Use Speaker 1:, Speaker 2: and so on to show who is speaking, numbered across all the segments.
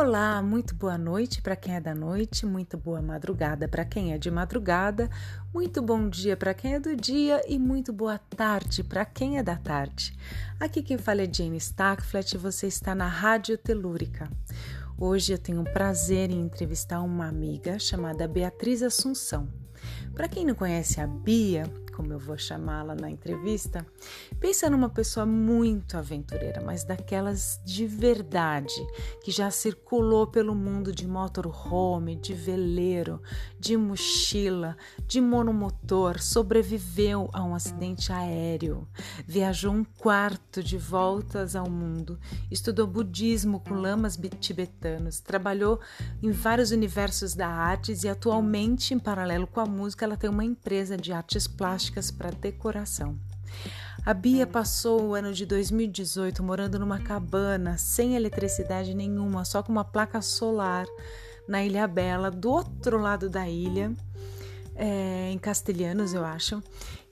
Speaker 1: Olá, muito boa noite para quem é da noite, muito boa madrugada para quem é de madrugada, muito bom dia para quem é do dia e muito boa tarde para quem é da tarde. Aqui quem fala é Jane Stackflat e você está na Rádio Telúrica. Hoje eu tenho o prazer em entrevistar uma amiga chamada Beatriz Assunção. Para quem não conhece a Bia, como eu vou chamá-la na entrevista, pensa numa pessoa muito aventureira, mas daquelas de verdade, que já circulou pelo mundo de motorhome, de veleiro, de mochila, de monomotor, sobreviveu a um acidente aéreo, viajou um quarto de voltas ao mundo, estudou budismo com lamas tibetanos, trabalhou em vários universos da artes e atualmente, em paralelo com a música, ela tem uma empresa de artes plásticas plásticas para decoração. A Bia passou o ano de 2018 morando numa cabana sem eletricidade nenhuma, só com uma placa solar na Ilha Bela, do outro lado da ilha, é, em castelhanos, eu acho.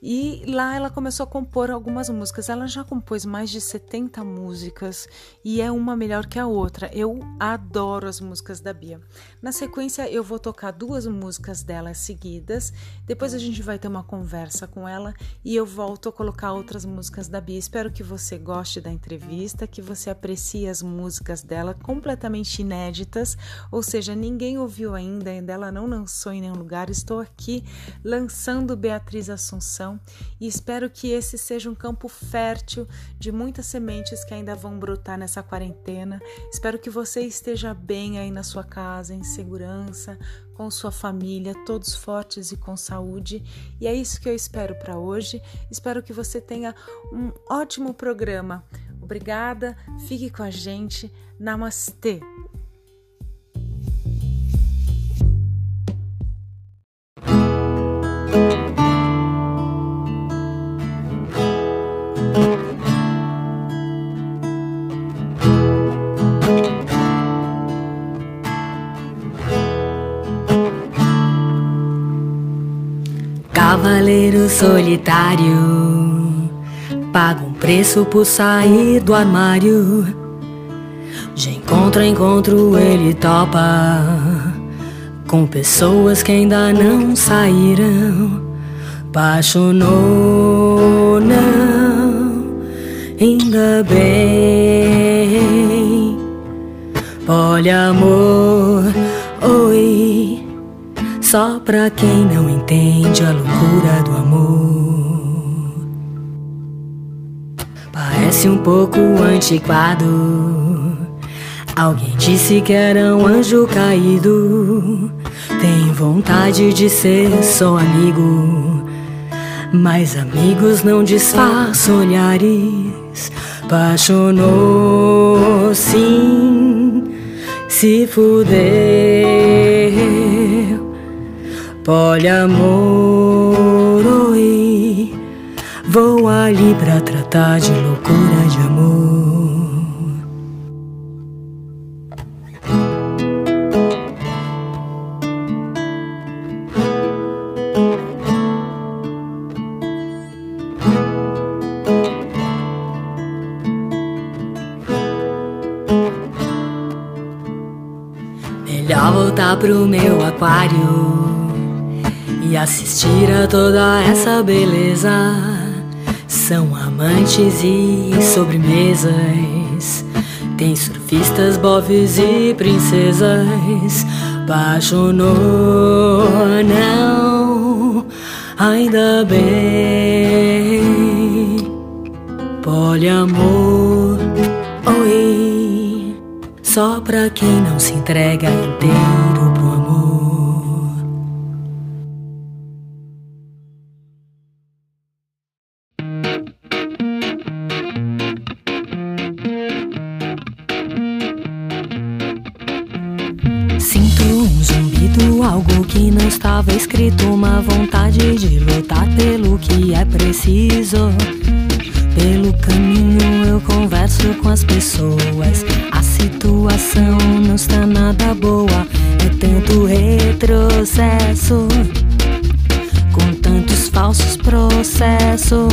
Speaker 1: E lá ela começou a compor algumas músicas. Ela já compôs mais de 70 músicas e é uma melhor que a outra. Eu adoro as músicas da Bia. Na sequência, eu vou tocar duas músicas dela seguidas. Depois a gente vai ter uma conversa com ela e eu volto a colocar outras músicas da Bia. Espero que você goste da entrevista, que você aprecie as músicas dela completamente inéditas, ou seja, ninguém ouviu ainda, ainda ela não lançou em nenhum lugar. Estou aqui lançando Beatriz Assunção e espero que esse seja um campo fértil de muitas sementes que ainda vão brotar nessa quarentena. Espero que você esteja bem aí na sua casa, em segurança, com sua família, todos fortes e com saúde. E é isso que eu espero para hoje. Espero que você tenha um ótimo programa. Obrigada, fique com a gente. Namastê!
Speaker 2: Solitário. Paga um preço por sair do armário. De encontro a encontro ele topa Com pessoas que ainda não saíram. Apaixonou, não. Ainda bem. Poliamor, oi só pra quem não entende a loucura do amor. Parece um pouco antiquado. Alguém disse que era um anjo caído. Tem vontade de ser só amigo. Mas amigos não disfarçam olhares. Apaixonou, sim, se fudeu. Poliamor, oi, vou ali pra tratar de loucura de amor. Melhor voltar pro meu aquário e assistir a toda essa beleza. São amantes e sobremesas. Tem surfistas, bofes e princesas. Apaixonou, não, ainda bem. Poliamor, oi, só pra quem não se entrega inteiro algo que não estava escrito, uma vontade de lutar pelo que é preciso. Pelo caminho eu converso com as pessoas. A situação não está nada boa, é tanto retrocesso. Com tantos falsos processos,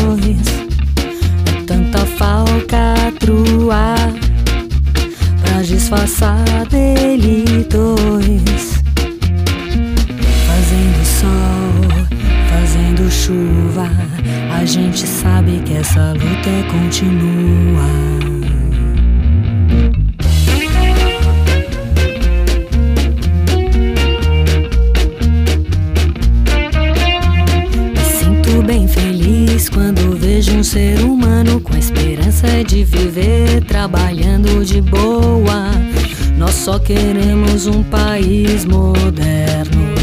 Speaker 2: é tanta falcatrua pra
Speaker 3: disfarçar delitos. Chuva, a gente sabe que essa luta continua. quando vejo um ser humano com a esperança de viver trabalhando de boa. Nós só queremos um país moderno,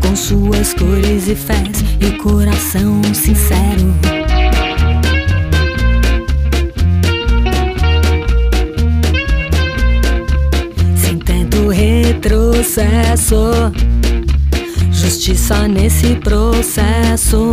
Speaker 3: com suas cores e fés e coração sincero. Sem tanto retrocesso, justiça nesse processo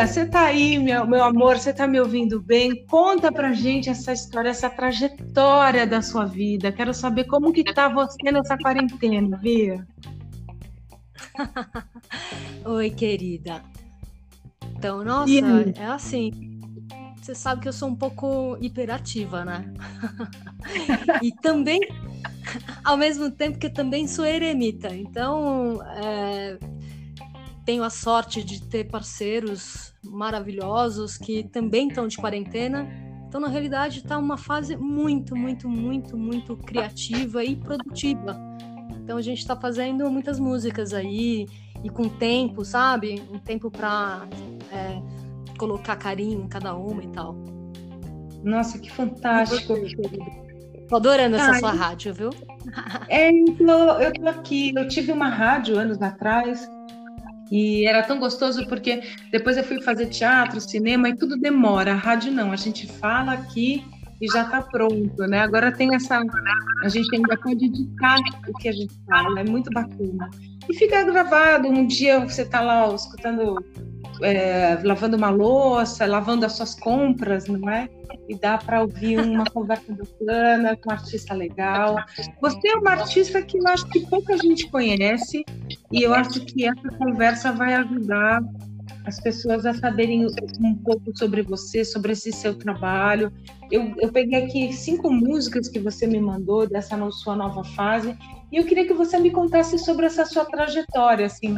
Speaker 4: Bia, você tá aí, meu, meu amor, você tá me ouvindo bem? Conta pra gente essa história, essa trajetória da sua vida. Quero saber como que tá você nessa quarentena, Bia.
Speaker 2: Oi, querida. Então, nossa, é assim. Você sabe que eu sou um pouco hiperativa, né? e também, ao mesmo tempo que eu também sou eremita. Então, é, tenho a sorte de ter parceiros maravilhosos que também estão de quarentena. Então, na realidade, está uma fase muito, muito, muito, muito criativa e produtiva. Então, a gente está fazendo muitas músicas aí e com tempo, sabe? Um tempo para é, colocar carinho em cada uma e tal.
Speaker 4: Nossa, que fantástico.
Speaker 2: Tô adorando essa Ai, sua rádio, viu?
Speaker 4: É, então, eu tô aqui. Eu tive uma rádio anos atrás e era tão gostoso porque depois eu fui fazer teatro, cinema e tudo demora. A rádio não, a gente fala aqui e já está pronto, né? Agora tem essa. A gente ainda pode editar o que a gente fala, é muito bacana. E fica gravado, um dia você está lá escutando é, lavando uma louça, lavando as suas compras, não é? E dá para ouvir uma conversa bacana com um artista legal. Você é uma artista que eu acho que pouca gente conhece e eu acho que essa conversa vai ajudar as pessoas a saberem um pouco sobre você, sobre esse seu trabalho. Eu, eu peguei aqui cinco músicas que você me mandou dessa sua nova fase e eu queria que você me contasse sobre essa sua trajetória, assim,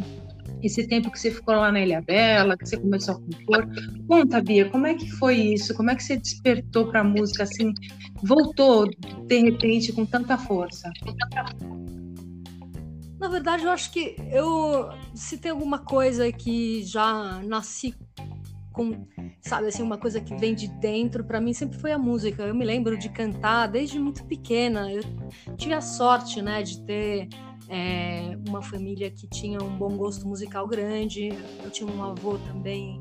Speaker 4: esse tempo que você ficou lá na Ilha Bela, que você começou a compor. Conta, Bia, como é que foi isso? Como é que você despertou para a música assim, voltou de repente com tanta força?
Speaker 2: Na verdade, eu acho que eu se tem alguma coisa que já nasci com, sabe, assim, uma coisa que vem de dentro, para mim sempre foi a música. Eu me lembro de cantar desde muito pequena. Eu tive a sorte, né, de ter é, uma família que tinha um bom gosto musical grande. Eu tinha um avô também,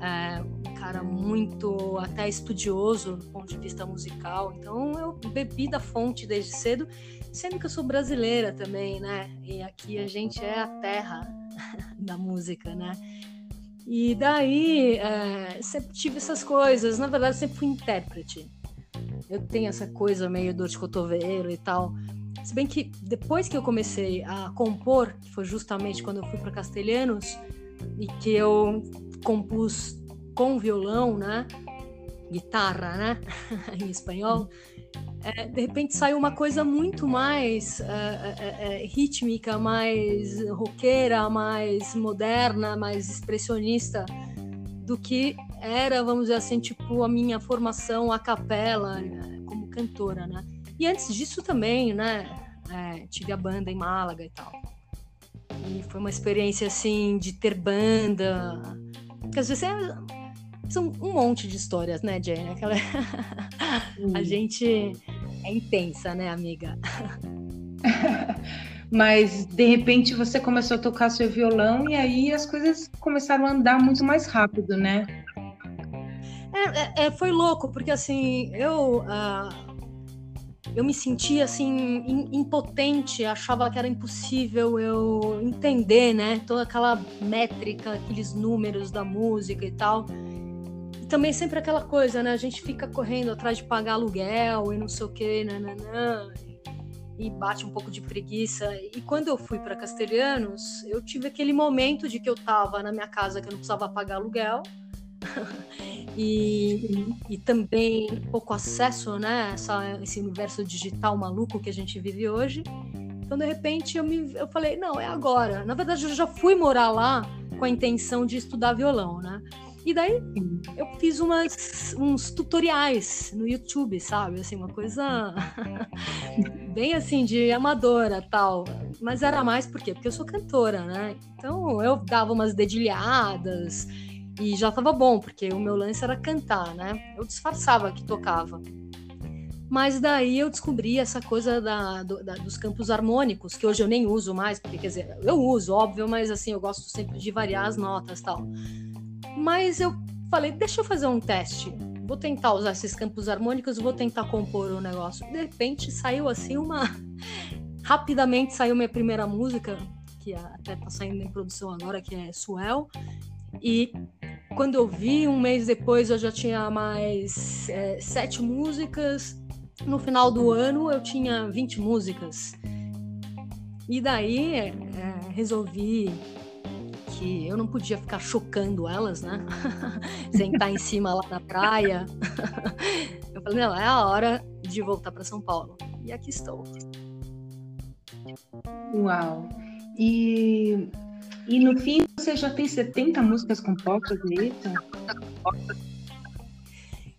Speaker 2: é, um cara muito até estudioso do ponto de vista musical. Então eu bebi da fonte desde cedo, sendo que eu sou brasileira também, né? E aqui a gente é a terra da música, né? E daí é, sempre tive essas coisas. Na verdade, sempre fui intérprete. Eu tenho essa coisa meio dor de cotovelo e tal. Se bem que depois que eu comecei a compor, que foi justamente quando eu fui para Castelhanos, e que eu compus com violão, né? Guitarra, né? em espanhol. É, de repente saiu uma coisa muito mais é, é, é, rítmica, mais roqueira, mais moderna, mais expressionista do que era, vamos dizer assim, tipo a minha formação a capela né, como cantora, né? E antes disso também, né? É, tive a banda em Málaga e tal. E foi uma experiência assim de ter banda. Porque às vezes é, são um monte de histórias, né, Jane? Aquela... a gente é intensa, né, amiga?
Speaker 4: Mas de repente você começou a tocar seu violão e aí as coisas começaram a andar muito mais rápido, né?
Speaker 2: É, é, é, foi louco, porque assim, eu. Uh, eu me sentia assim impotente, achava que era impossível eu entender, né, toda aquela métrica, aqueles números da música e tal. E também sempre aquela coisa, né, a gente fica correndo atrás de pagar aluguel e não sei o que, nananã, e bate um pouco de preguiça. E quando eu fui para Castelhanos, eu tive aquele momento de que eu estava na minha casa que eu não precisava pagar aluguel. E, e também pouco acesso, né, essa, esse universo digital maluco que a gente vive hoje. Então, de repente, eu, me, eu falei, não, é agora. Na verdade, eu já fui morar lá com a intenção de estudar violão, né? E daí eu fiz umas, uns tutoriais no YouTube, sabe? Assim, uma coisa bem assim de amadora tal. Mas era mais por quê? Porque eu sou cantora, né? Então eu dava umas dedilhadas e já tava bom, porque o meu lance era cantar, né? Eu disfarçava que tocava. Mas daí eu descobri essa coisa da, do, da, dos campos harmônicos, que hoje eu nem uso mais, porque quer dizer, eu uso, óbvio, mas assim, eu gosto sempre de variar as notas tal. Mas eu falei, deixa eu fazer um teste. Vou tentar usar esses campos harmônicos, vou tentar compor o um negócio. De repente saiu assim uma. Rapidamente saiu minha primeira música, que até tá saindo em produção agora, que é Suel. E quando eu vi, um mês depois, eu já tinha mais é, sete músicas. No final do ano, eu tinha 20 músicas. E daí é, resolvi que eu não podia ficar chocando elas, né? Sentar em cima lá na praia. eu falei, não, é a hora de voltar para São Paulo. E aqui estou.
Speaker 4: Uau! E, e no fim você já tem 70 músicas compostas, é isso?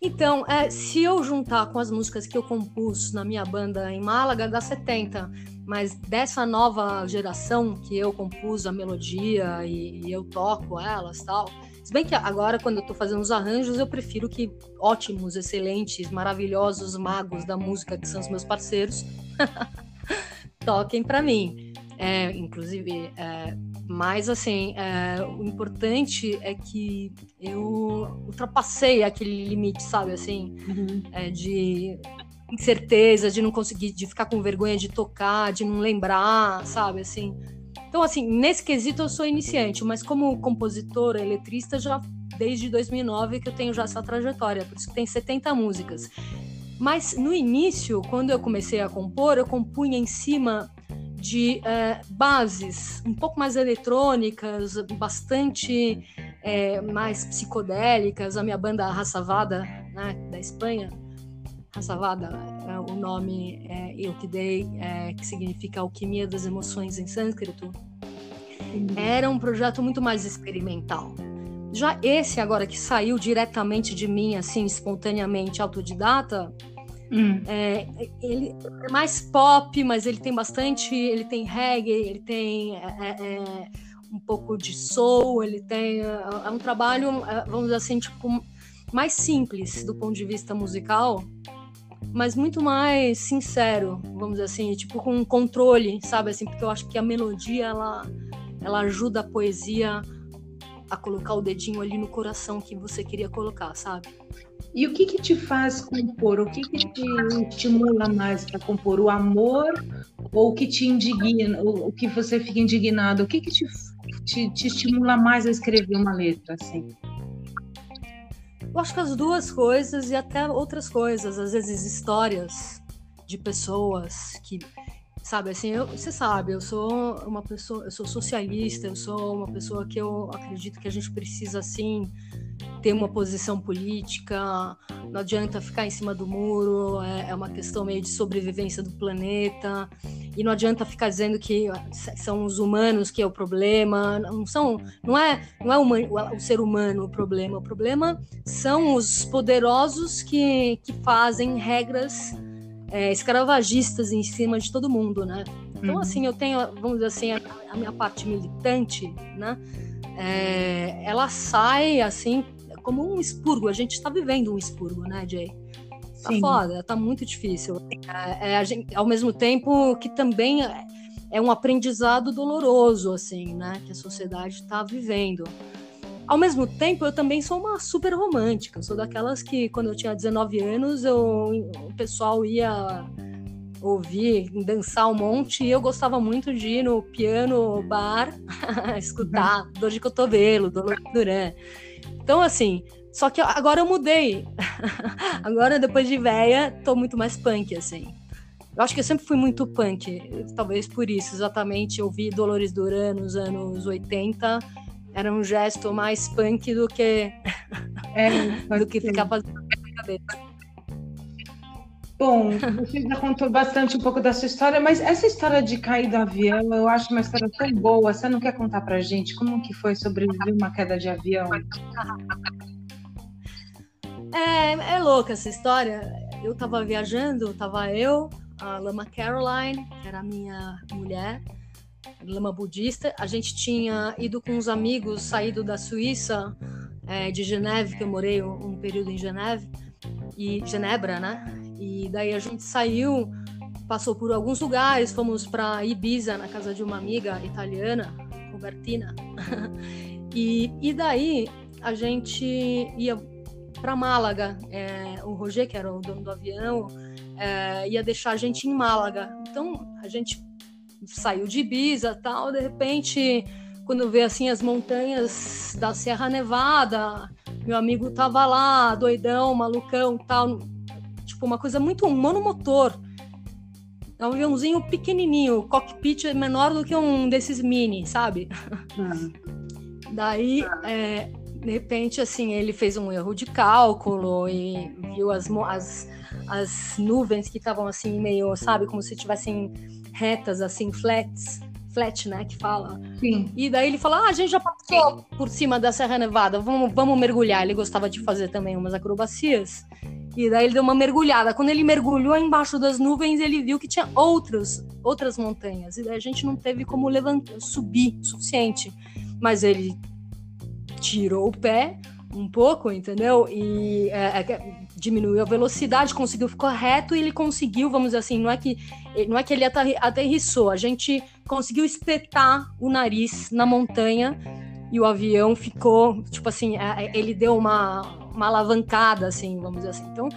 Speaker 2: Então, é, se eu juntar com as músicas que eu compus na minha banda em Málaga, dá 70 mas dessa nova geração que eu compus a melodia e, e eu toco elas tal. Se bem que agora, quando eu tô fazendo os arranjos, eu prefiro que ótimos, excelentes, maravilhosos magos da música, que são os meus parceiros, toquem para mim. É, inclusive, é, mas assim, é, o importante é que eu ultrapassei aquele limite, sabe, assim, uhum. é, de incerteza, de não conseguir, de ficar com vergonha de tocar, de não lembrar, sabe, assim. Então, assim, nesse quesito eu sou iniciante, mas como compositora, eletrista, já desde 2009 que eu tenho já essa trajetória, por isso que tem 70 músicas. Mas no início, quando eu comecei a compor, eu compunha em cima de é, bases um pouco mais eletrônicas, bastante é, mais psicodélicas. A minha banda Raçavada, né, da Espanha, Rasavada, é, o nome é, eu que dei, é, que significa Alquimia das Emoções em sânscrito, era um projeto muito mais experimental. Já esse agora que saiu diretamente de mim, assim, espontaneamente, autodidata, hum. é, ele é mais pop, mas ele tem bastante, ele tem reggae, ele tem é, é, é um pouco de soul, ele tem é um trabalho, vamos dizer assim, tipo mais simples do ponto de vista musical, mas muito mais sincero, vamos dizer assim, tipo com controle, sabe assim, porque eu acho que a melodia ela ela ajuda a poesia a colocar o dedinho ali no coração que você queria colocar, sabe?
Speaker 4: E o que que te faz compor? O que que te estimula mais para compor? O amor ou o que te indigna? O que você fica indignado? O que que te, te, te estimula mais a escrever uma letra assim?
Speaker 2: Eu acho que as duas coisas e até outras coisas, às vezes histórias de pessoas que, sabe, assim, eu, você sabe, eu sou uma pessoa, eu sou socialista, eu sou uma pessoa que eu acredito que a gente precisa, assim, ter uma posição política, não adianta ficar em cima do muro, é, é, uma questão meio de sobrevivência do planeta, e não adianta ficar dizendo que são os humanos que é o problema, não são, não é, não é o, o ser humano o problema, o problema são os poderosos que, que fazem regras é, escravagistas em cima de todo mundo, né? Então, uhum. assim, eu tenho, vamos dizer assim, a, a minha parte militante, né? É, ela sai, assim, como um expurgo. A gente está vivendo um expurgo, né, Jay? Tá Sim. foda, tá muito difícil. É, é, gente, ao mesmo tempo que também é, é um aprendizado doloroso, assim, né, que a sociedade está vivendo.
Speaker 5: Ao mesmo tempo, eu também sou uma super romântica. Eu sou daquelas que, quando eu tinha 19 anos, eu, o pessoal ia ouvir, dançar um monte, e eu gostava muito de ir no piano bar, escutar uhum. dor de cotovelo, de Duran. Então, assim, só que agora eu mudei. agora, depois de véia, tô muito mais punk, assim. Eu acho que eu sempre fui muito punk, talvez por isso, exatamente. Ouvir Dolores Duran nos anos 80 era um gesto mais punk do que, é, do que ficar fazendo cabeça.
Speaker 4: Bom, você já contou bastante um pouco da sua história, mas essa história de cair do avião, eu acho uma história tão boa. Você não quer contar pra gente como que foi sobreviver uma queda de avião?
Speaker 5: É, é louca essa história. Eu tava viajando, tava eu, a Lama Caroline, que era a minha mulher, lama budista. A gente tinha ido com uns amigos, saído da Suíça, é, de Geneve, que eu morei um, um período em Geneve, e Genebra, né? E daí a gente saiu, passou por alguns lugares, fomos para Ibiza, na casa de uma amiga italiana, Robertina. e, e daí a gente ia para Málaga. É, o Roger, que era o dono do avião, é, ia deixar a gente em Málaga. Então a gente saiu de Ibiza tal, de repente, quando vê assim as montanhas da Serra Nevada, meu amigo tava lá, doidão, malucão tal, tipo, uma coisa muito um monomotor. É um aviãozinho pequenininho, o cockpit é menor do que um desses mini, sabe? Hum. Daí, é, de repente, assim, ele fez um erro de cálculo e viu as, as, as nuvens que estavam assim, meio, sabe, como se tivessem retas, assim, flats flat, né, que fala.
Speaker 4: Sim.
Speaker 5: E daí ele fala, ah, a gente já passou por cima da Serra Nevada, vamos, vamos mergulhar. Ele gostava de fazer também umas acrobacias. E daí ele deu uma mergulhada. Quando ele mergulhou embaixo das nuvens, ele viu que tinha outros, outras montanhas. E daí a gente não teve como levantar, subir o suficiente. Mas ele tirou o pé um pouco, entendeu? E é, é, diminuiu a velocidade, conseguiu ficar reto e ele conseguiu, vamos dizer assim, não é que não é que ele aterrissou, a gente conseguiu espetar o nariz na montanha e o avião ficou, tipo assim, é, é, ele deu uma, uma alavancada, assim, vamos dizer assim. Então,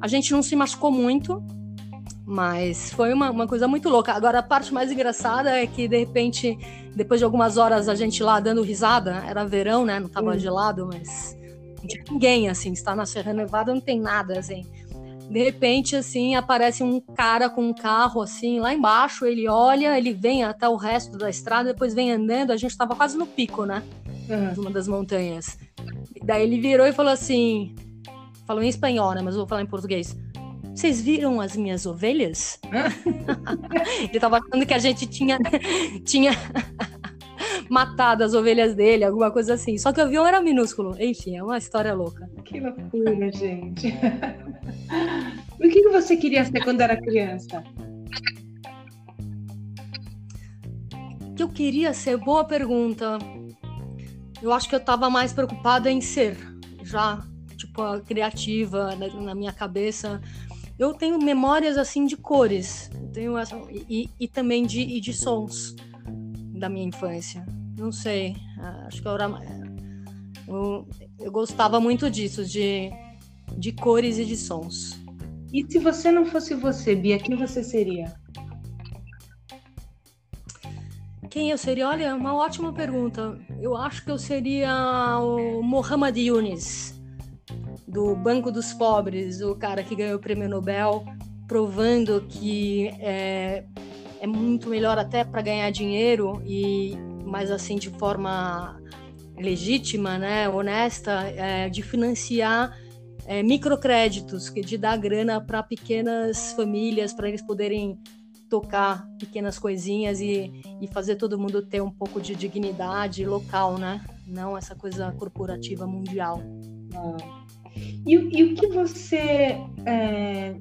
Speaker 5: a gente não se machucou muito, mas foi uma, uma coisa muito louca. Agora, a parte mais engraçada é que, de repente, depois de algumas horas a gente lá dando risada, era verão, né? Não tava gelado, mas não tinha ninguém, assim, está na Serra Nevada, não tem nada, assim. De repente, assim, aparece um cara com um carro, assim, lá embaixo, ele olha, ele vem até o resto da estrada, depois vem andando, a gente estava quase no pico, né? Uhum. De uma das montanhas. Daí ele virou e falou assim, falou em espanhol, né, mas eu vou falar em português. Vocês viram as minhas ovelhas? ele estava achando que a gente tinha, tinha matado as ovelhas dele, alguma coisa assim. Só que o avião era minúsculo. Enfim, é uma história louca.
Speaker 4: Que loucura, gente. o que você queria ser quando era criança?
Speaker 5: Que eu queria ser? Boa pergunta. Eu acho que eu estava mais preocupada em ser, já, tipo, criativa na, na minha cabeça. Eu tenho memórias assim de cores, tenho essa, e, e também de, e de sons da minha infância. Não sei, acho que eu era. Eu, eu gostava muito disso, de, de cores e de sons.
Speaker 4: E se você não fosse você, Bia, quem você seria?
Speaker 5: Quem eu seria? Olha, uma ótima pergunta. Eu acho que eu seria o Mohamed Yunis, do Banco dos Pobres, o cara que ganhou o prêmio Nobel, provando que é, é muito melhor até para ganhar dinheiro e mas assim de forma legítima, né, honesta, é, de financiar é, microcréditos, de dar grana para pequenas famílias, para eles poderem tocar pequenas coisinhas e, e fazer todo mundo ter um pouco de dignidade local, né? Não essa coisa corporativa mundial.
Speaker 4: Ah. E, e, o que você é,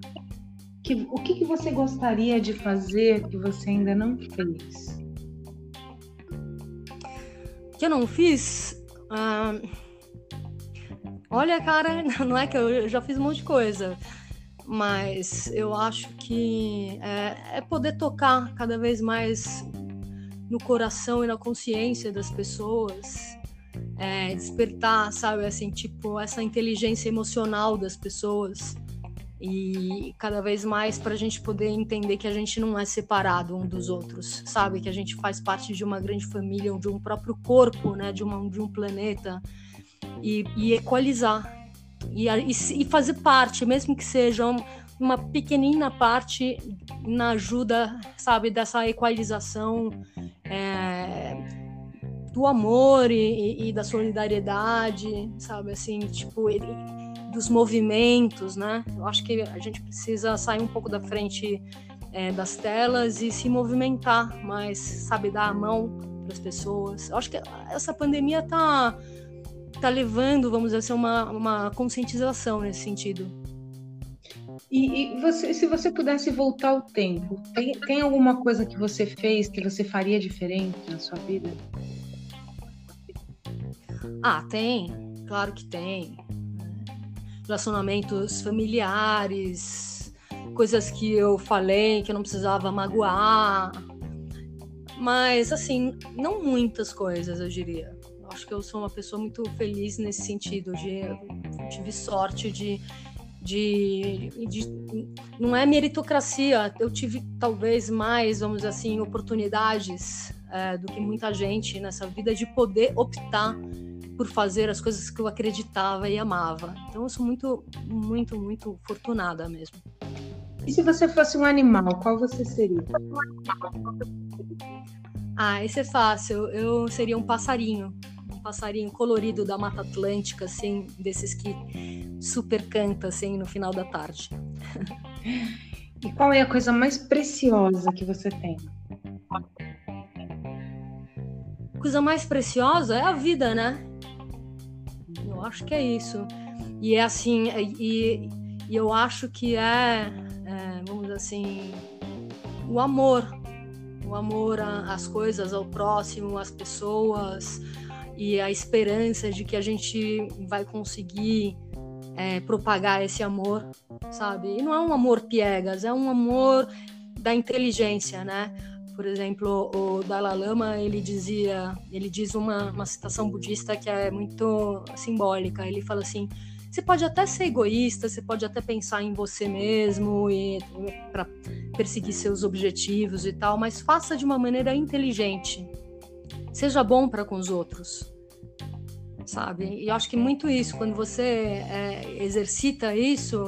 Speaker 4: que, o que, que você gostaria de fazer que você ainda não fez?
Speaker 5: Que eu não fiz? Ah, olha, cara, não é que eu já fiz um monte de coisa mas eu acho que é, é, poder tocar cada vez mais no coração e na consciência das pessoas, é, despertar, sabe, assim, tipo, essa inteligência emocional das pessoas. E cada vez mais para a gente poder entender que a gente não é separado um dos outros, sabe, que a gente faz parte de uma grande família, de um próprio corpo, né, de, uma, de um planeta. E, e equalizar. E, e, fazer parte, mesmo que seja uma pequenina parte na ajuda, sabe, dessa equalização. É, do amor e, e, da solidariedade, sabe, assim, tipo, ele, dos movimentos, né? Eu acho que a gente precisa sair um pouco da frente é, das telas e se movimentar mais, sabe, dar a mão para as pessoas. Eu acho que essa pandemia tá tá levando, vamos dizer assim, uma, uma conscientização nesse sentido.
Speaker 4: E, e você, se você pudesse voltar ao tempo, tem, tem alguma coisa que você fez que você faria diferente na sua vida?
Speaker 5: Ah, tem, claro que tem. Relacionamentos familiares, coisas que eu falei que eu não precisava magoar. Mas, assim, não muitas coisas, eu diria. Acho que eu sou uma pessoa muito feliz nesse sentido. De, eu tive sorte de, de, de, não é meritocracia. Eu tive talvez mais, vamos dizer assim, oportunidades é, do que muita gente nessa vida de poder optar por fazer as coisas que eu acreditava e amava. Então eu sou muito, muito, muito fortunada mesmo.
Speaker 4: E se você fosse um animal, qual você seria?
Speaker 5: Ah, esse é fácil. Eu seria um passarinho. Um passarinho colorido da Mata Atlântica, assim, desses que super canta, assim, no final da tarde.
Speaker 4: E qual é a coisa mais preciosa que você tem?
Speaker 5: A coisa mais preciosa é a vida, né? Acho que é isso. E é assim, e, e eu acho que é, é, vamos dizer assim, o amor. O amor às coisas, ao próximo, às pessoas, e a esperança de que a gente vai conseguir é, propagar esse amor, sabe? E não é um amor piegas, é um amor da inteligência, né? Por exemplo, o Dalai Lama, ele dizia, ele diz uma, uma citação budista que é muito simbólica. Ele fala assim: você pode até ser egoísta, você pode até pensar em você mesmo e para perseguir seus objetivos e tal, mas faça de uma maneira inteligente. Seja bom para com os outros. Sabe? E eu acho que muito isso, quando você é, exercita isso,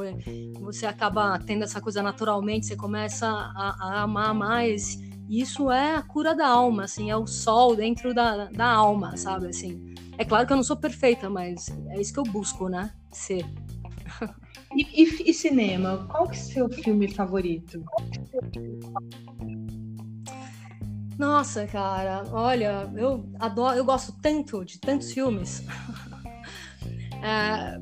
Speaker 5: você acaba tendo essa coisa naturalmente, você começa a, a amar mais isso é a cura da alma, assim, é o sol dentro da, da alma, sabe, assim. É claro que eu não sou perfeita, mas é isso que eu busco, né, ser.
Speaker 4: E, e, e cinema, qual que é o seu filme favorito?
Speaker 5: Nossa, cara, olha, eu adoro, eu gosto tanto de tantos filmes. é,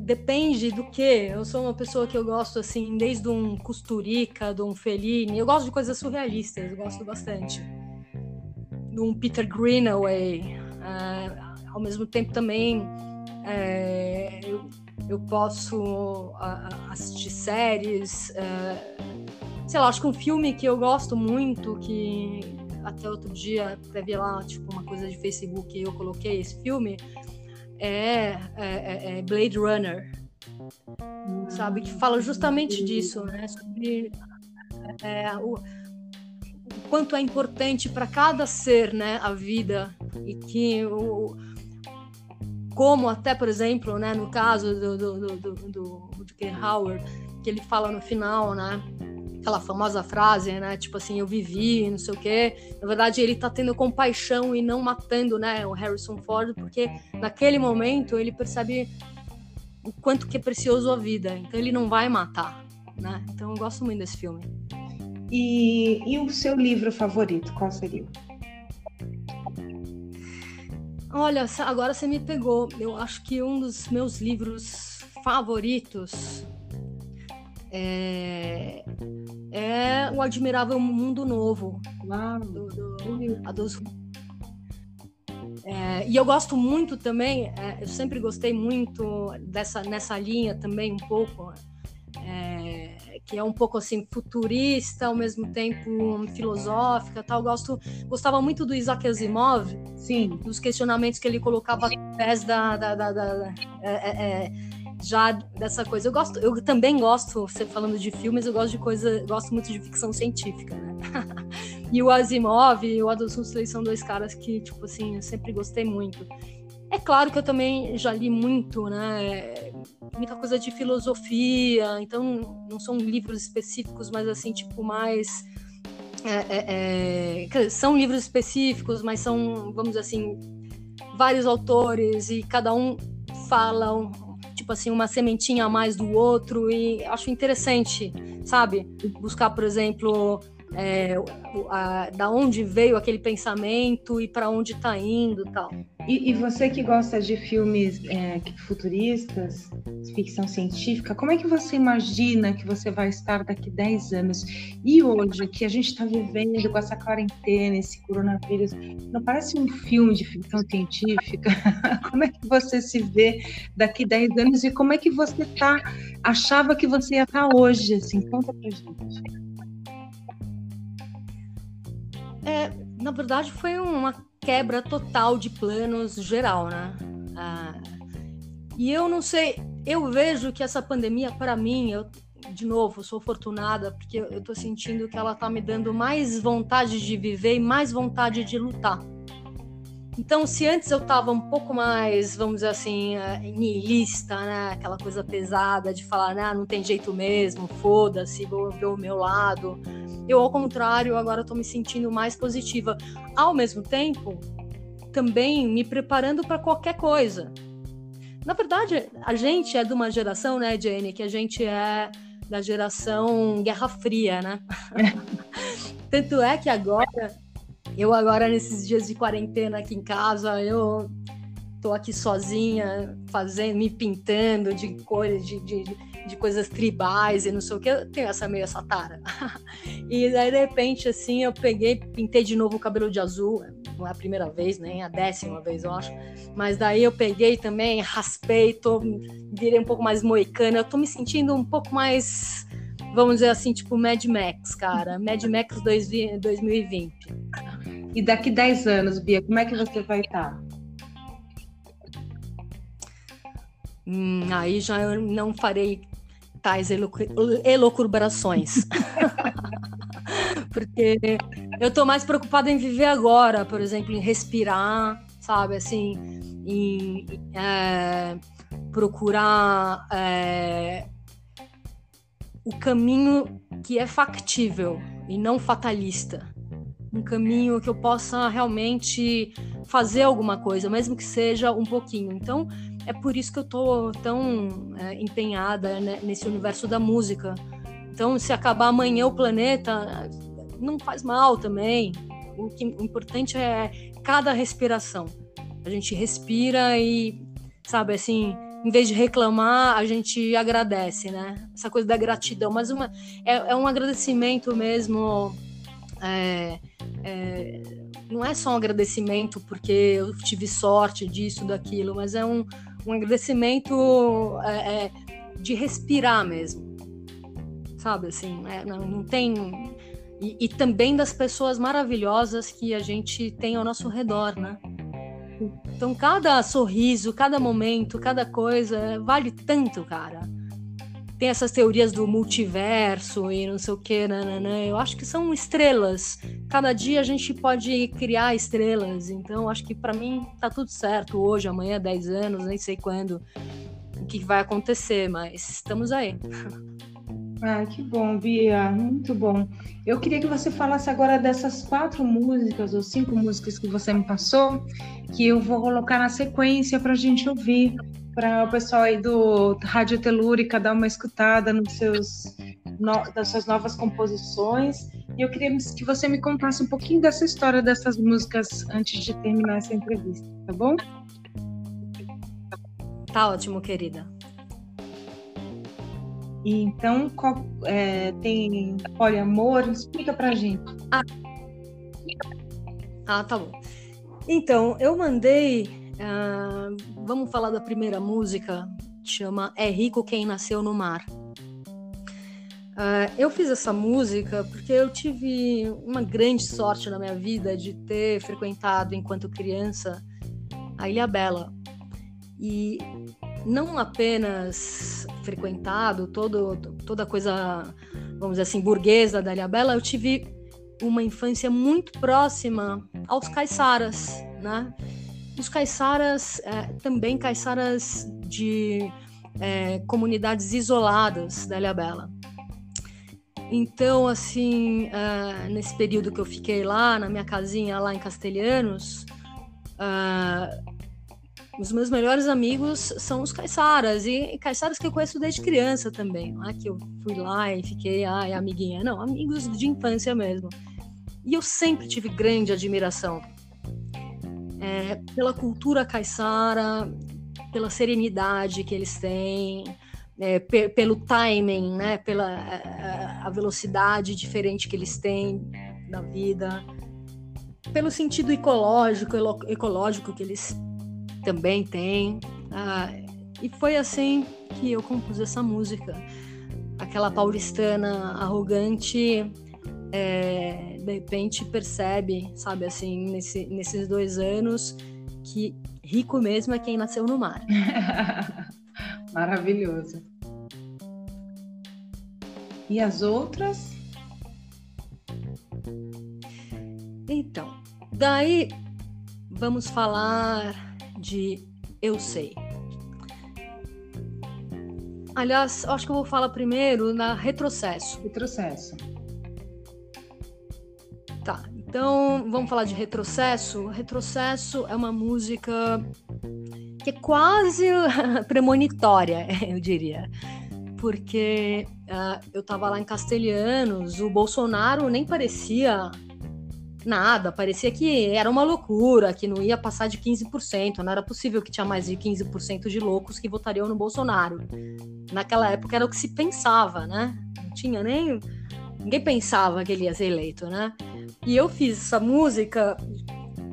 Speaker 5: depende do que. Eu sou uma pessoa que eu gosto, assim, desde um Costurica, de um Fellini. Eu gosto de coisas surrealistas, eu gosto bastante. De um Peter Greenaway. Uh, ao mesmo tempo também é, eu, eu, posso uh, assistir séries. Uh, sei lá, acho que um filme que eu gosto muito, que até outro dia teve lá, tipo, uma coisa de Facebook e eu coloquei esse filme, é, é, é, é Blade Runner, sabe? Que fala justamente disso, né? Sobre é, o, o, quanto é importante para cada ser, né? A vida e que o como até, por exemplo, né? No caso do do, do, do, do, Howard, que ele fala no final, né? Aquela famosa frase, né? Tipo assim, eu vivi, não sei o quê. Na verdade, ele tá tendo compaixão e não matando, né, o Harrison Ford, porque naquele momento ele percebe o quanto que é precioso a vida. Então ele não vai matar, né? Então eu gosto muito desse filme.
Speaker 4: E, e o seu livro favorito, qual seria?
Speaker 5: Olha, agora você me pegou. Eu acho que um dos meus livros favoritos é, é o Admirável Mundo Novo. Do, do, a dos, é, e eu gosto muito também, é, eu sempre gostei muito dessa nessa linha também um pouco. É, que é um pouco assim futurista, ao mesmo tempo filosófica, tal. Gosto, gostava muito do Isaac Asimov,
Speaker 4: sim,
Speaker 5: dos questionamentos que ele colocava através da, da, da, da é, é, é, já dessa coisa. Eu gosto, eu também gosto, você falando de filmes, eu gosto de coisa, gosto muito de ficção científica, né? e o Asimov e o Adolfo Huxley são dois caras que, tipo assim, eu sempre gostei muito. É claro que eu também já li muito, né? Muita coisa de filosofia, então não são livros específicos, mas assim, tipo, mais. É, é, é, são livros específicos, mas são, vamos dizer assim, vários autores e cada um fala, tipo assim, uma sementinha a mais do outro, e acho interessante, sabe? Buscar, por exemplo, é, a, da onde veio aquele pensamento e para onde está indo tal.
Speaker 4: E, e, você que gosta de filmes é, futuristas, ficção científica, como é que você imagina que você vai estar daqui 10 anos? E hoje, que a gente está vivendo com essa quarentena, esse coronavírus, não parece um filme de ficção científica? como é que você se vê daqui 10 anos e como é que você tá, achava que você ia estar tá hoje? Assim, conta pra gente.
Speaker 5: É, na verdade, foi uma quebra total de planos geral, né? Ah, e eu não sei, eu vejo que essa pandemia, para mim, eu, de novo, sou afortunada porque eu, tô sentindo que ela tá me dando mais vontade de viver e mais vontade de lutar. Então, se antes eu tava um pouco mais, vamos dizer assim, uh, niilista, né? Aquela coisa pesada de falar, né? não tem jeito mesmo, foda-se, vou ver o meu lado. Eu, ao contrário, agora estou me sentindo mais positiva. Ao mesmo tempo, também me preparando para qualquer coisa. Na verdade, a gente é de uma geração, né, Jenny, que a gente é da geração Guerra Fria, né? Tanto é que agora eu agora, nesses dias de quarentena aqui em casa, eu tô aqui sozinha, fazendo, me pintando de cores, de, de, de coisas tribais e não sei o que. Eu tenho essa meio essa tara. e daí, de repente, assim, eu peguei, pintei de novo o cabelo de azul. Não é a primeira vez, nem a décima vez, eu acho. Mas daí eu peguei também, raspei, tô, virei um pouco mais moicana. Eu tô me sentindo um pouco mais vamos dizer assim, tipo Mad Max, cara. Mad Max 2020.
Speaker 4: E daqui 10 anos, Bia, como é que você vai estar?
Speaker 5: Hum, aí já eu não farei tais elucubrações. Porque eu tô mais preocupada em viver agora, por exemplo, em respirar, sabe, assim, em é, procurar é, o caminho que é factível e não fatalista. Um caminho que eu possa realmente fazer alguma coisa, mesmo que seja um pouquinho. Então, é por isso que eu tô tão é, empenhada né, nesse universo da música. Então, se acabar amanhã o planeta, não faz mal também. O, que, o importante é cada respiração. A gente respira e, sabe, assim, em vez de reclamar, a gente agradece, né? Essa coisa da gratidão, mas uma, é, é um agradecimento mesmo. É, é, não é só um agradecimento porque eu tive sorte disso, daquilo, mas é um, um agradecimento é, é de respirar mesmo, sabe? Assim, é, não, não tem. E, e também das pessoas maravilhosas que a gente tem ao nosso redor, né? Então, cada sorriso, cada momento, cada coisa vale tanto, cara. Tem essas teorias do multiverso e não sei o que, né? Eu acho que são estrelas. Cada dia a gente pode criar estrelas. Então, acho que para mim tá tudo certo. Hoje, amanhã, 10 anos, nem sei quando, o que vai acontecer, mas estamos aí.
Speaker 4: Ah, que bom, Bia, muito bom. Eu queria que você falasse agora dessas quatro músicas ou cinco músicas que você me passou, que eu vou colocar na sequência para a gente ouvir, para o pessoal aí do Rádio Telúrica dar uma escutada nos seus, no, das suas novas composições. E eu queria que você me contasse um pouquinho dessa história dessas músicas antes de terminar essa entrevista, tá bom?
Speaker 5: Tá ótimo, querida.
Speaker 4: E então, qual, é, tem poliamor? Explica pra gente.
Speaker 5: Ah. ah, tá bom. Então, eu mandei. Uh, vamos falar da primeira música, chama É Rico Quem Nasceu no Mar. Uh, eu fiz essa música porque eu tive uma grande sorte na minha vida de ter frequentado, enquanto criança, a Ilha Bela. E não apenas frequentado todo, toda coisa, vamos dizer assim, burguesa da Ilha Bela, eu tive uma infância muito próxima aos caiçaras, né? Os caiçaras, é, também caiçaras de é, comunidades isoladas da Ilha Bela. Então, assim, uh, nesse período que eu fiquei lá, na minha casinha lá em Castelhanos, uh, os meus melhores amigos são os caiçaras, e, caiçaras que eu conheço desde criança também. Não é que eu fui lá e fiquei, ai, amiguinha. Não, amigos de infância mesmo. E eu sempre tive grande admiração é, pela cultura caiçara, pela serenidade que eles têm, é, pelo timing, né, pela a, a velocidade diferente que eles têm na vida, pelo sentido ecológico, ecológico que eles também têm. Ah, e foi assim que eu compus essa música. Aquela paulistana arrogante, é, de repente percebe, sabe, assim, nesse, nesses dois anos, que rico mesmo é quem nasceu no mar.
Speaker 4: Maravilhoso. E as outras?
Speaker 5: Então, daí vamos falar de Eu Sei. Aliás, acho que eu vou falar primeiro na Retrocesso.
Speaker 4: Retrocesso.
Speaker 5: Tá, então vamos falar de Retrocesso. Retrocesso é uma música que é quase premonitória, eu diria porque uh, eu estava lá em Castelhanos, o Bolsonaro nem parecia nada, parecia que era uma loucura, que não ia passar de 15%, não era possível que tinha mais de 15% de loucos que votariam no Bolsonaro. Naquela época era o que se pensava, né? Não tinha nem. Ninguém pensava que ele ia ser eleito, né? E eu fiz essa música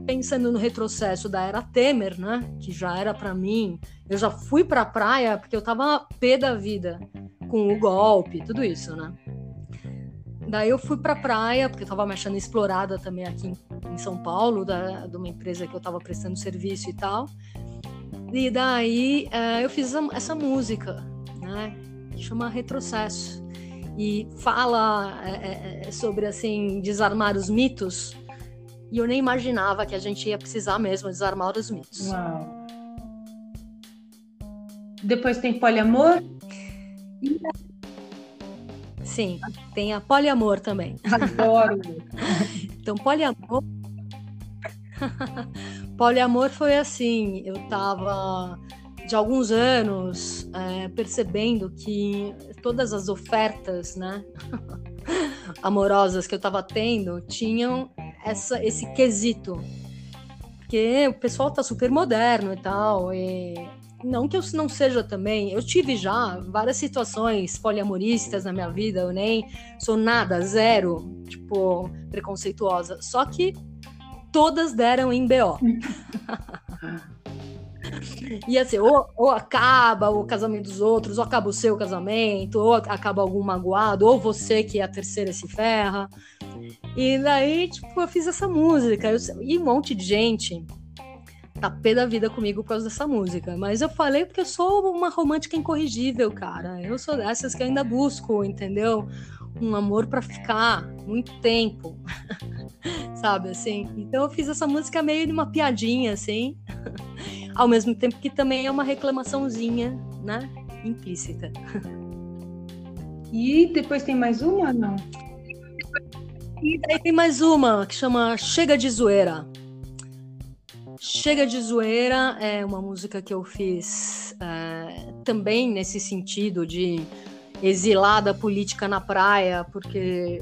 Speaker 5: pensando no retrocesso da era Temer, né? Que já era para mim. Eu já fui pra praia porque eu tava pé da vida com o golpe, tudo isso, né? Daí eu fui pra praia, porque eu tava me achando explorada também aqui em, São Paulo, da, de uma empresa que eu tava prestando serviço e tal. E daí é, eu fiz essa, essa, música, né? Que chama Retrocesso. E fala é, é, é sobre, assim, desarmar os mitos e eu nem imaginava que a gente ia precisar mesmo desarmar os mitos. Uau.
Speaker 4: Depois tem poliamor?
Speaker 5: Sim, tem a poliamor também.
Speaker 4: Adoro.
Speaker 5: então, poliamor. poliamor foi assim, eu tava de alguns anos é, percebendo que todas as ofertas, né, amorosas que eu tava tendo tinham essa, esse quesito. Porque o pessoal tá super moderno e tal, e não que eu não seja também, eu tive já várias situações poliamoristas na minha vida, eu nem sou nada, zero, tipo, preconceituosa. Só que todas deram em BO. E assim, ou, ou, acaba o casamento dos outros, ou acaba o seu casamento, ou acaba algum magoado, ou você que é a terceira se ferra. E daí, tipo, eu fiz essa música. Eu, e um monte de gente tá pé da vida comigo por causa dessa música. Mas eu falei porque eu sou uma romântica incorrigível, cara. Eu sou dessas que ainda busco, entendeu? Um amor para ficar muito tempo. Sabe assim? Então eu fiz essa música meio de uma piadinha, assim. Ao mesmo tempo que também é uma reclamaçãozinha, né? Implícita.
Speaker 4: E depois tem mais uma, não?
Speaker 5: E daí tem mais uma que chama Chega de Zoeira. Chega de Zoeira é uma música que eu fiz é, também nesse sentido de exilada política na praia, porque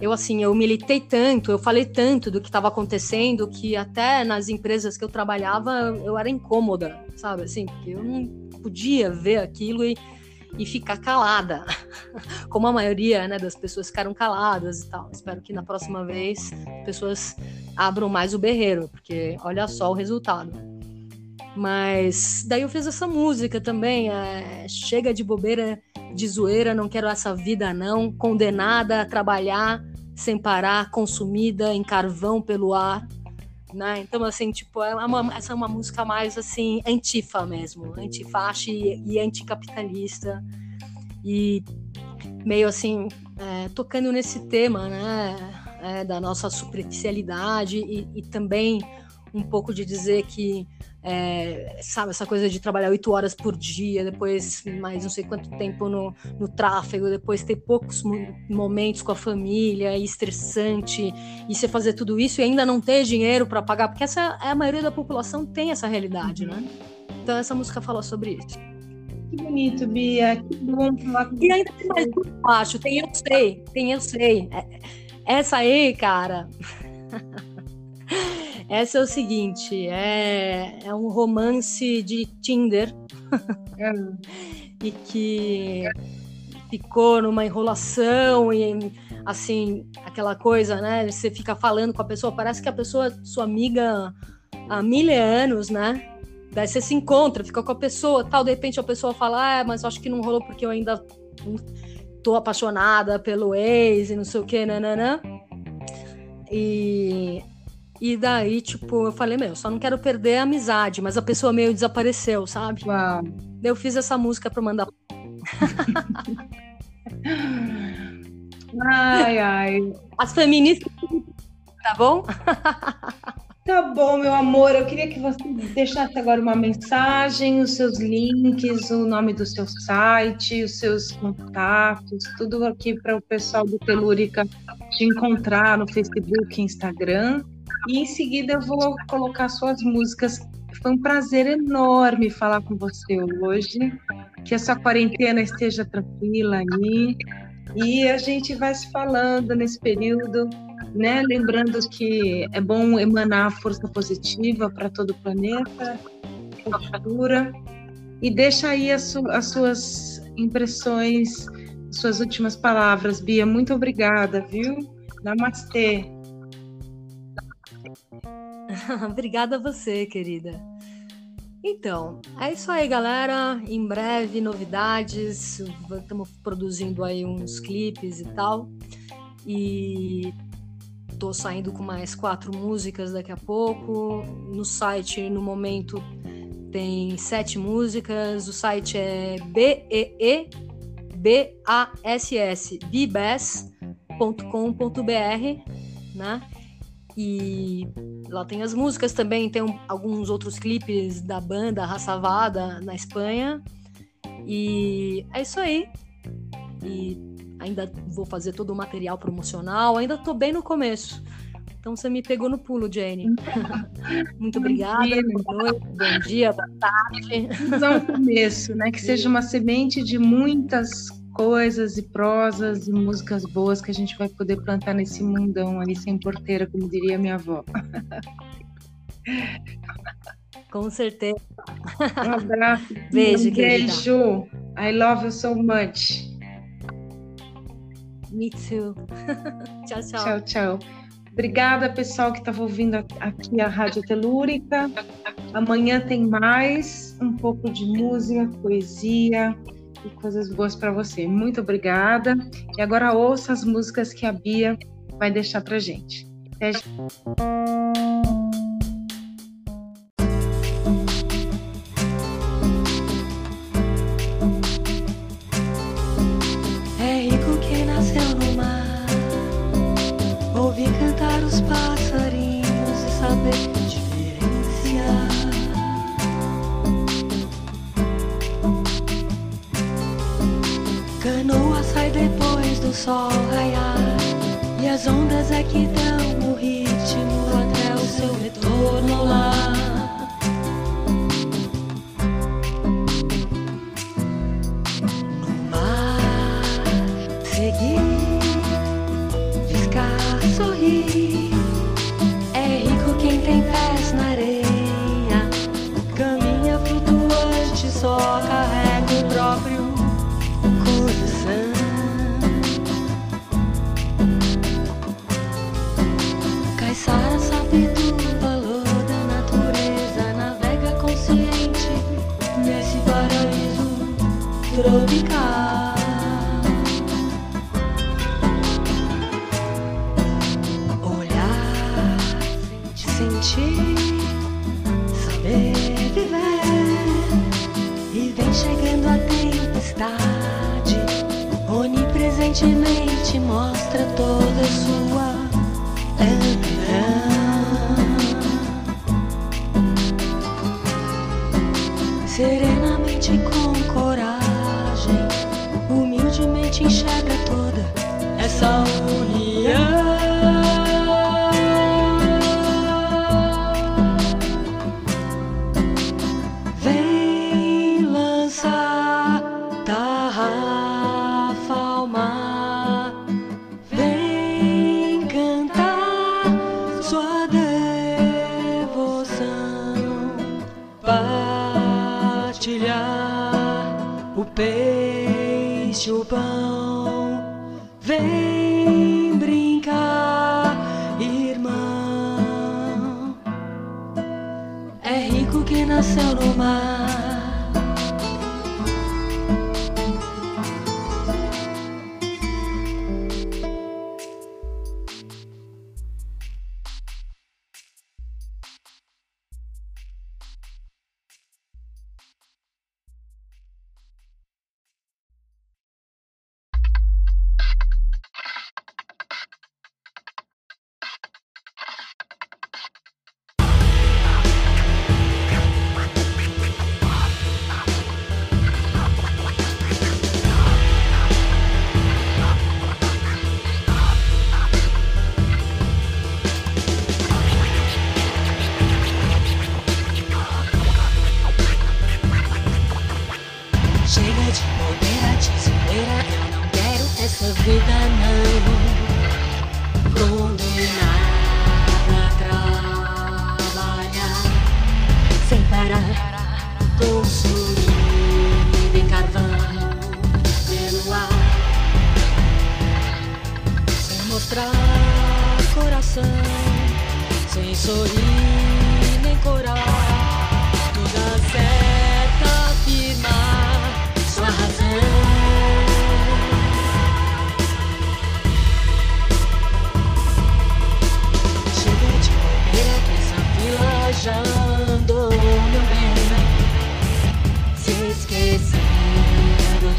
Speaker 5: eu assim, eu militei tanto, eu falei tanto do que estava acontecendo que até nas empresas que eu trabalhava eu era incômoda, sabe assim, porque eu não podia ver aquilo e e ficar calada, como a maioria né, das pessoas ficaram caladas e tal. Espero que na próxima vez as pessoas abram mais o berreiro, porque olha só o resultado. Mas daí eu fiz essa música também, é, chega de bobeira, de zoeira, não quero essa vida não, condenada a trabalhar sem parar, consumida em carvão pelo ar, né? Então assim, tipo, é uma, essa é uma música mais assim antifa mesmo, antifaixa e, e anticapitalista e meio assim é, tocando nesse tema, né? É, da nossa superficialidade e, e também um pouco de dizer que é, sabe, essa coisa de trabalhar oito horas por dia, depois mais não sei quanto tempo no, no tráfego, depois ter poucos momentos com a família, e estressante, e você fazer tudo isso e ainda não ter dinheiro para pagar, porque essa é a maioria da população tem essa realidade, né? Então essa música fala sobre isso.
Speaker 4: Que bonito, Bia, que bom falar com
Speaker 5: E ainda tem mais baixo, tem eu sei, tem eu sei. É, essa aí, cara. Essa é o seguinte, é, é um romance de Tinder é. e que ficou numa enrolação e assim aquela coisa, né? Você fica falando com a pessoa, parece que a pessoa é sua amiga há mil anos, né? Daí você se encontra, fica com a pessoa, tal, de repente a pessoa fala, ah, mas acho que não rolou porque eu ainda tô apaixonada pelo ex e não sei o que, nananã. E e daí, tipo, eu falei, meu, só não quero perder a amizade, mas a pessoa meio desapareceu, sabe?
Speaker 4: Uau.
Speaker 5: Eu fiz essa música pra mandar.
Speaker 4: ai, ai.
Speaker 5: As feministas, tá bom?
Speaker 4: Tá bom, meu amor. Eu queria que você deixasse agora uma mensagem, os seus links, o nome do seu site, os seus contatos, tudo aqui para o pessoal do Telúrica te encontrar no Facebook, Instagram. E em seguida eu vou colocar suas músicas. Foi um prazer enorme falar com você hoje. Que a sua quarentena esteja tranquila aí. E a gente vai se falando nesse período, né? Lembrando que é bom emanar força positiva para todo o planeta, cultura. E deixa aí as, su as suas impressões, suas últimas palavras, Bia. Muito obrigada, viu? Namastê.
Speaker 5: Obrigada a você, querida. Então, é isso aí, galera. Em breve, novidades. Estamos produzindo aí uns clipes e tal. E tô saindo com mais quatro músicas daqui a pouco. No site, no momento, tem sete músicas. O site é B-E-E B-A-S-S, bbass.com.br, né? E lá tem as músicas também, tem um, alguns outros clipes da banda Raçavada na Espanha. E é isso aí. E ainda vou fazer todo o material promocional, ainda tô bem no começo. Então você me pegou no pulo, Jane. Muito obrigada. Boa noite, bom dia, boa tarde.
Speaker 4: Um começo, né? Que seja uma semente de muitas coisas e prosas e músicas boas que a gente vai poder plantar nesse mundão ali sem porteira, como diria minha avó.
Speaker 5: Com certeza.
Speaker 4: Um abraço.
Speaker 5: Beijo,
Speaker 4: um beijo. I love you so much.
Speaker 5: Me too. tchau, tchau.
Speaker 4: Tchau, tchau. Obrigada, pessoal que estava ouvindo aqui a Rádio Telúrica. Amanhã tem mais um pouco de música, poesia, e coisas boas para você. Muito obrigada. E agora ouça as músicas que a Bia vai deixar para gente. Até
Speaker 2: sol you Serenamente com coragem, humildemente enxerga toda essa união. Peixe, o pão, vem brincar, irmão. É rico que nasceu no mar. Zoeira, eu não quero essa vida não. Condenada a trabalhar sem parar, consumindo em carvão pelo ar, sem mostrar coração, sem sorrir nem corar. Toda certa afirmar sua razão.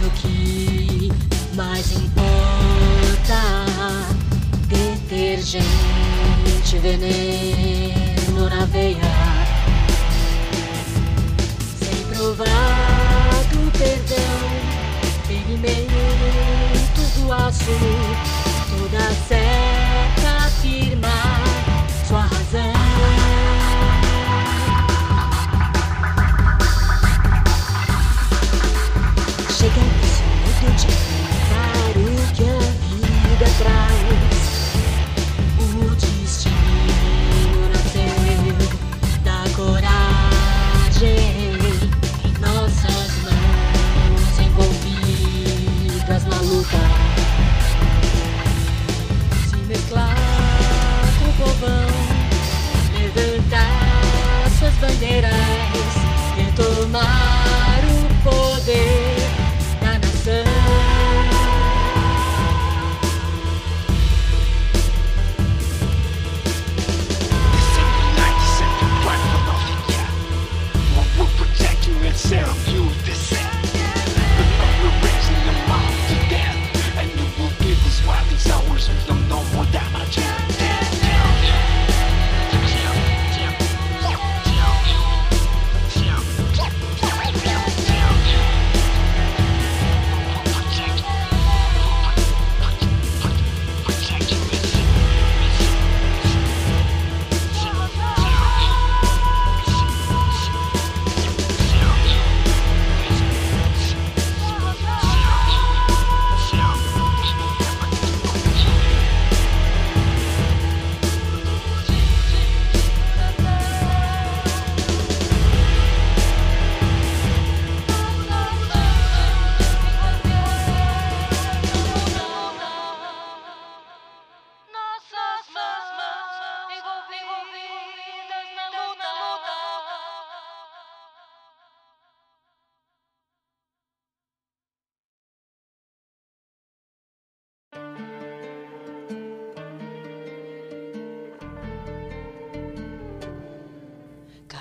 Speaker 2: Do que mais importa. Detergente, veneno na veia. Sem provar do perdão, ferimentos do aço, toda certa afirmar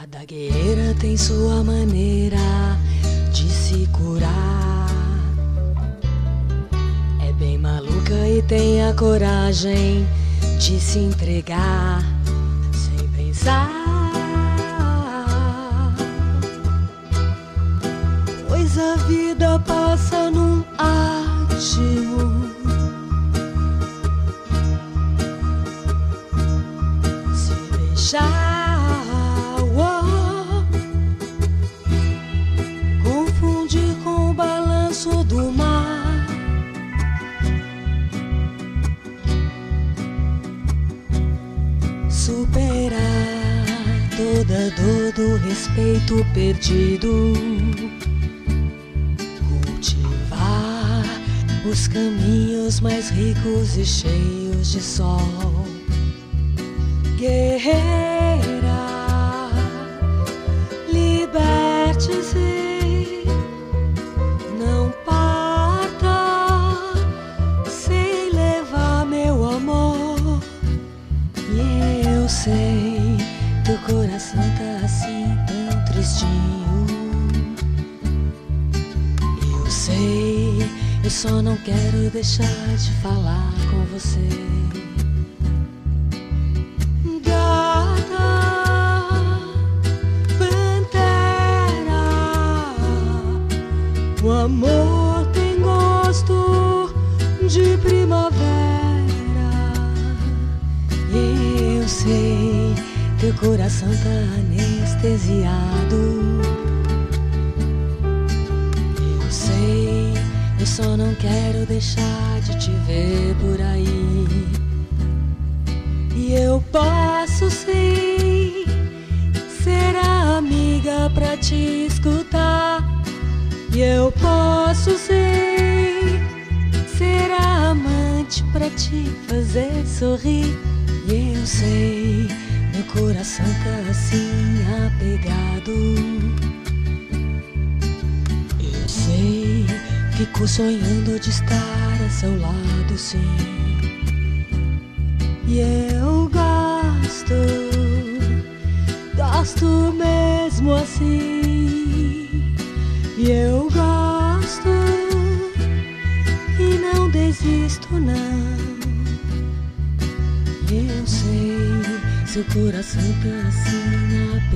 Speaker 2: Cada guerreira tem sua maneira de se curar. É bem maluca e tem a coragem de se entregar sem pensar. Pois a vida passa num átimo. Toda dor do respeito perdido. Cultivar os caminhos mais ricos e cheios de sol. Guerreira, quero deixar de falar com você. Gata, pantera, o amor tem gosto de primavera. Eu sei, teu coração tá anestesiado. Só não quero deixar de te ver por aí. E eu posso sim ser a amiga pra te escutar. E eu posso sim ser a amante pra te fazer sorrir. E eu sei, meu coração tá assim apegado. Fico sonhando de estar a seu lado, sim. E eu gosto, gosto mesmo assim. E eu gosto e não desisto, não. Eu sei, seu coração tá assim apertado.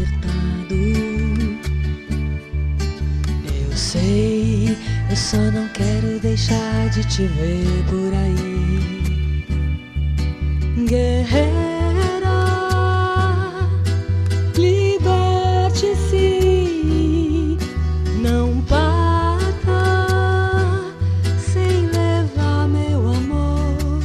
Speaker 2: Só não quero deixar de te ver por aí. Guerreira, liberte-se, não parta sem levar meu amor.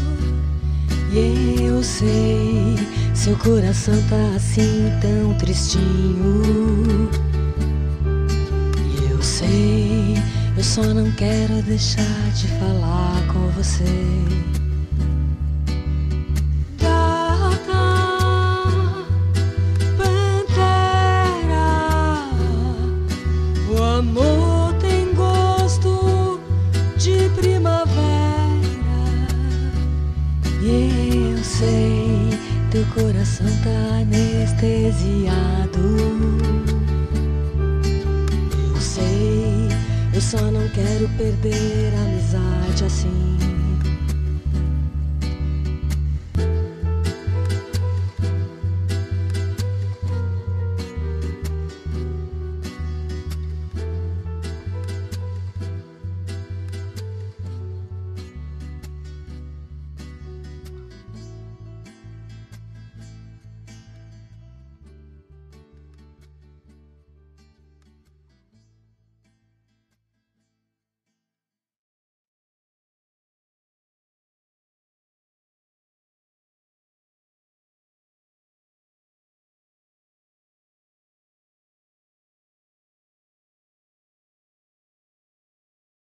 Speaker 2: E eu sei, seu coração tá assim tão tristinho. Só não quero deixar de falar com você. Gata, pantera, o amor tem gosto de primavera. E eu sei, teu coração tá anestesiado. Quero perder a amizade assim.